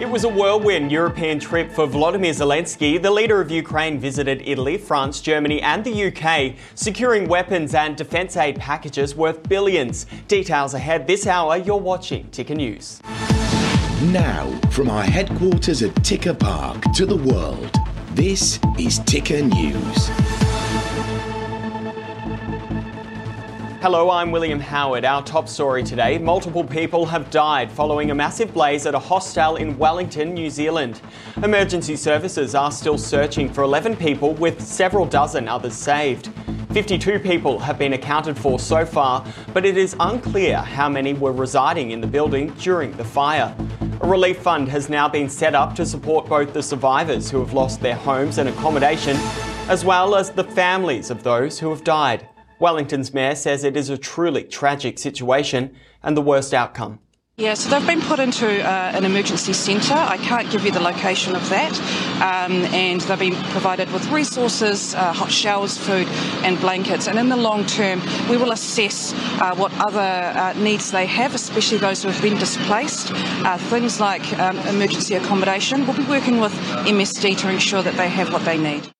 It was a whirlwind European trip for Volodymyr Zelensky. The leader of Ukraine visited Italy, France, Germany, and the UK, securing weapons and defence aid packages worth billions. Details ahead this hour. You're watching Ticker News. Now, from our headquarters at Ticker Park to the world, this is Ticker News. Hello, I'm William Howard. Our top story today multiple people have died following a massive blaze at a hostel in Wellington, New Zealand. Emergency services are still searching for 11 people, with several dozen others saved. 52 people have been accounted for so far, but it is unclear how many were residing in the building during the fire. A relief fund has now been set up to support both the survivors who have lost their homes and accommodation, as well as the families of those who have died. Wellington's mayor says it is a truly tragic situation and the worst outcome. Yeah, so they've been put into uh, an emergency centre. I can't give you the location of that. Um, and they've been provided with resources, uh, hot showers, food, and blankets. And in the long term, we will assess uh, what other uh, needs they have, especially those who have been displaced. Uh, things like um, emergency accommodation. We'll be working with MSD to ensure that they have what they need.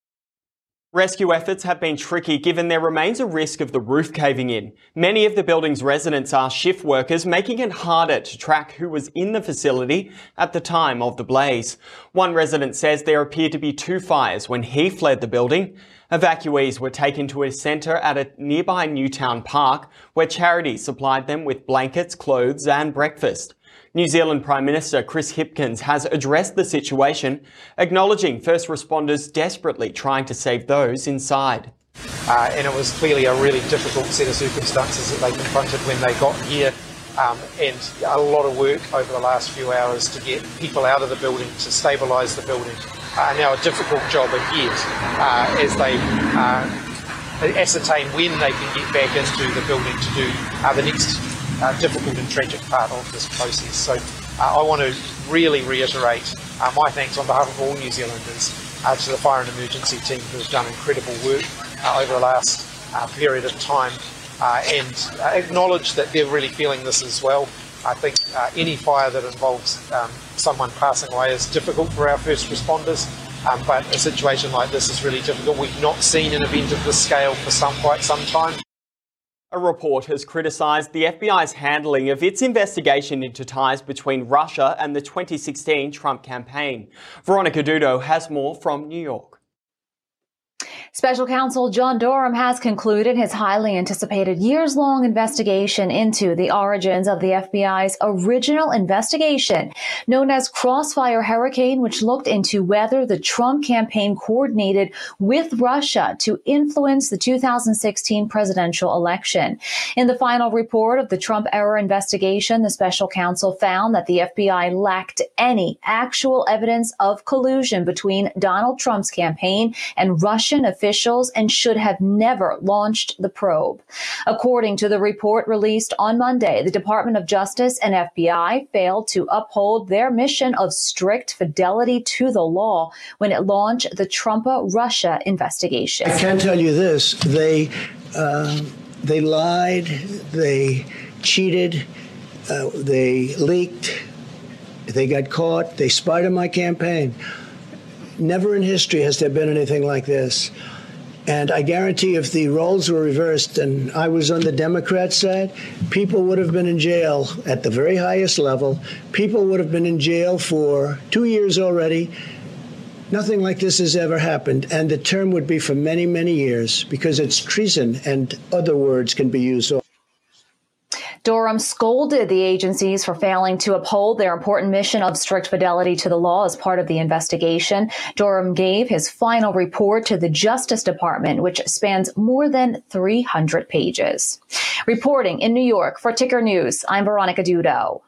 Rescue efforts have been tricky given there remains a risk of the roof caving in. Many of the building's residents are shift workers, making it harder to track who was in the facility at the time of the blaze. One resident says there appeared to be two fires when he fled the building. Evacuees were taken to a centre at a nearby Newtown Park where charities supplied them with blankets, clothes and breakfast. New Zealand Prime Minister Chris Hipkins has addressed the situation, acknowledging first responders desperately trying to save those inside. Uh, and it was clearly a really difficult set of circumstances that they confronted when they got here. Um, and a lot of work over the last few hours to get people out of the building, to stabilise the building. Uh, now, a difficult job ahead uh, as they uh, ascertain when they can get back into the building to do uh, the next uh, difficult and tragic part of this process. So uh, I want to really reiterate uh, my thanks on behalf of all New Zealanders uh, to the fire and emergency team who have done incredible work uh, over the last uh, period of time and acknowledge that they're really feeling this as well. I think any fire that involves um, someone passing away is difficult for our first responders. Um, but a situation like this is really difficult. We've not seen an event of this scale for some quite some time. A report has criticised the FBI's handling of its investigation into ties between Russia and the 2016 Trump campaign. Veronica Dudo has more from New York. Special counsel John Durham has concluded his highly anticipated years long investigation into the origins of the FBI's original investigation, known as Crossfire Hurricane, which looked into whether the Trump campaign coordinated with Russia to influence the 2016 presidential election. In the final report of the Trump era investigation, the special counsel found that the FBI lacked any actual evidence of collusion between Donald Trump's campaign and Russian officials officials and should have never launched the probe. According to the report released on Monday, the Department of Justice and FBI failed to uphold their mission of strict fidelity to the law when it launched the Trumpa Russia investigation. I can tell you this: they uh, they lied, they cheated, uh, they leaked, they got caught, they spied on my campaign. Never in history has there been anything like this. And I guarantee if the roles were reversed and I was on the Democrat side, people would have been in jail at the very highest level. People would have been in jail for two years already. Nothing like this has ever happened. And the term would be for many, many years because it's treason and other words can be used. Durham scolded the agencies for failing to uphold their important mission of strict fidelity to the law as part of the investigation. Durham gave his final report to the Justice Department, which spans more than 300 pages. Reporting in New York for Ticker News, I'm Veronica Dudo.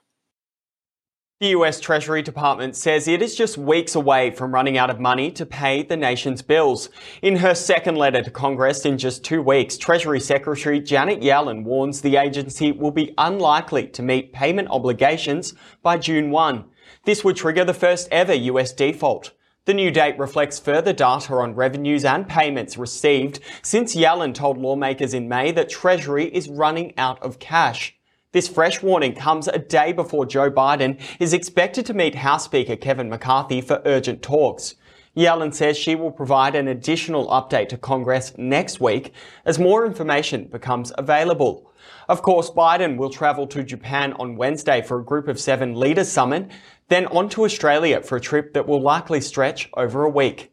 The US Treasury Department says it is just weeks away from running out of money to pay the nation's bills. In her second letter to Congress in just two weeks, Treasury Secretary Janet Yellen warns the agency will be unlikely to meet payment obligations by June 1. This would trigger the first ever US default. The new date reflects further data on revenues and payments received since Yellen told lawmakers in May that Treasury is running out of cash. This fresh warning comes a day before Joe Biden is expected to meet House Speaker Kevin McCarthy for urgent talks. Yellen says she will provide an additional update to Congress next week as more information becomes available. Of course, Biden will travel to Japan on Wednesday for a Group of Seven Leaders Summit, then on to Australia for a trip that will likely stretch over a week.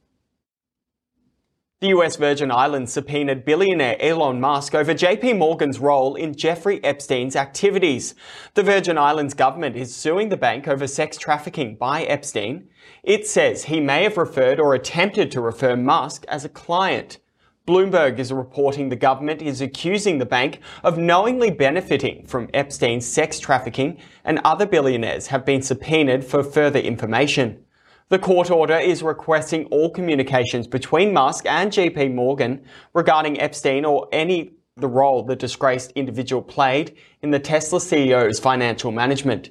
The US Virgin Islands subpoenaed billionaire Elon Musk over JP Morgan's role in Jeffrey Epstein's activities. The Virgin Islands government is suing the bank over sex trafficking by Epstein. It says he may have referred or attempted to refer Musk as a client. Bloomberg is reporting the government is accusing the bank of knowingly benefiting from Epstein's sex trafficking and other billionaires have been subpoenaed for further information. The court order is requesting all communications between Musk and JP Morgan regarding Epstein or any the role the disgraced individual played in the Tesla CEO's financial management.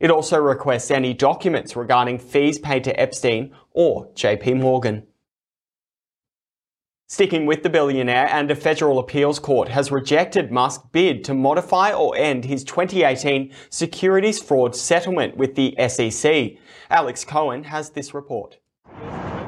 It also requests any documents regarding fees paid to Epstein or JP Morgan. Sticking with the billionaire, and a federal appeals court has rejected Musk's bid to modify or end his 2018 securities fraud settlement with the SEC. Alex Cohen has this report.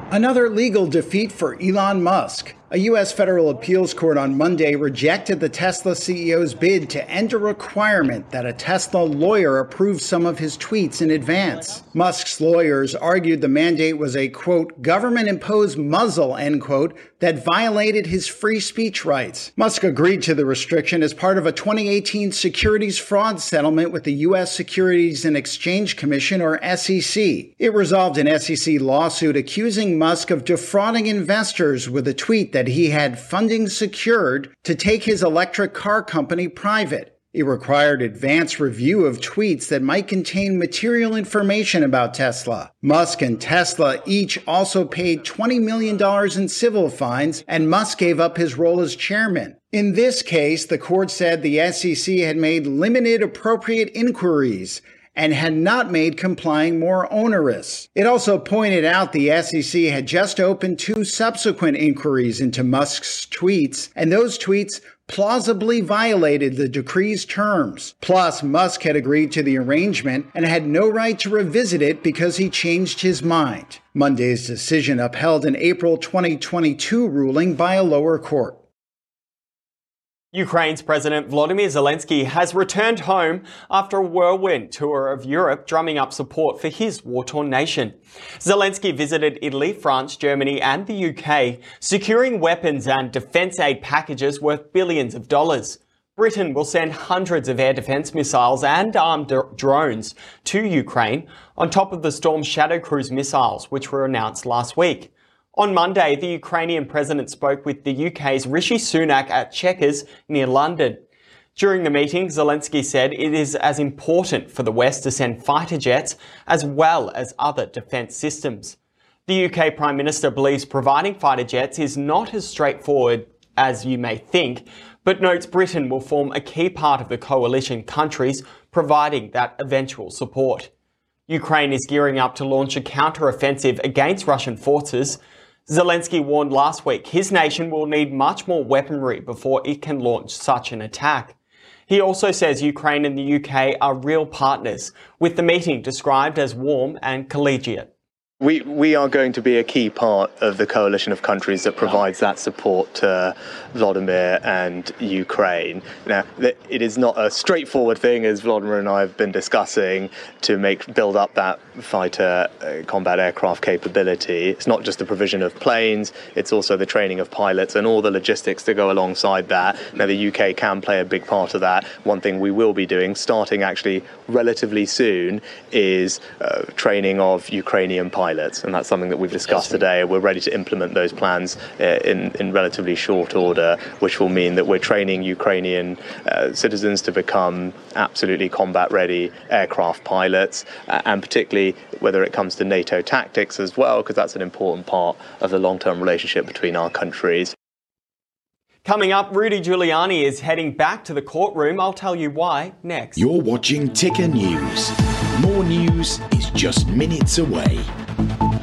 Another legal defeat for Elon Musk. A U.S. federal appeals court on Monday rejected the Tesla CEO's bid to end a requirement that a Tesla lawyer approve some of his tweets in advance. Musk's lawyers argued the mandate was a, quote, government imposed muzzle, end quote, that violated his free speech rights. Musk agreed to the restriction as part of a 2018 securities fraud settlement with the U.S. Securities and Exchange Commission, or SEC. It resolved an SEC lawsuit accusing Musk of defrauding investors with a tweet that that he had funding secured to take his electric car company private. It required advance review of tweets that might contain material information about Tesla. Musk and Tesla each also paid $20 million in civil fines, and Musk gave up his role as chairman. In this case, the court said the SEC had made limited appropriate inquiries and had not made complying more onerous. It also pointed out the SEC had just opened two subsequent inquiries into Musk's tweets, and those tweets plausibly violated the decree's terms. Plus, Musk had agreed to the arrangement and had no right to revisit it because he changed his mind. Monday's decision upheld an April 2022 ruling by a lower court. Ukraine's President Volodymyr Zelensky has returned home after a whirlwind tour of Europe, drumming up support for his war-torn nation. Zelensky visited Italy, France, Germany and the UK, securing weapons and defence aid packages worth billions of dollars. Britain will send hundreds of air defence missiles and armed drones to Ukraine, on top of the Storm Shadow cruise missiles, which were announced last week. On Monday, the Ukrainian president spoke with the UK's Rishi Sunak at Chequers near London. During the meeting, Zelensky said it is as important for the West to send fighter jets as well as other defence systems. The UK Prime Minister believes providing fighter jets is not as straightforward as you may think, but notes Britain will form a key part of the coalition countries providing that eventual support. Ukraine is gearing up to launch a counter-offensive against Russian forces Zelensky warned last week his nation will need much more weaponry before it can launch such an attack. He also says Ukraine and the UK are real partners, with the meeting described as warm and collegiate. We, we are going to be a key part of the coalition of countries that provides that support to Vladimir and Ukraine. Now, it is not a straightforward thing, as Vladimir and I have been discussing, to make build up that fighter uh, combat aircraft capability. It's not just the provision of planes; it's also the training of pilots and all the logistics to go alongside that. Now, the UK can play a big part of that. One thing we will be doing, starting actually relatively soon, is uh, training of Ukrainian pilots pilots, and that's something that we've discussed today. We're ready to implement those plans uh, in, in relatively short order, which will mean that we're training Ukrainian uh, citizens to become absolutely combat ready aircraft pilots, uh, and particularly whether it comes to NATO tactics as well, because that's an important part of the long term relationship between our countries. Coming up, Rudy Giuliani is heading back to the courtroom. I'll tell you why next. You're watching Ticker News. More news is just minutes away you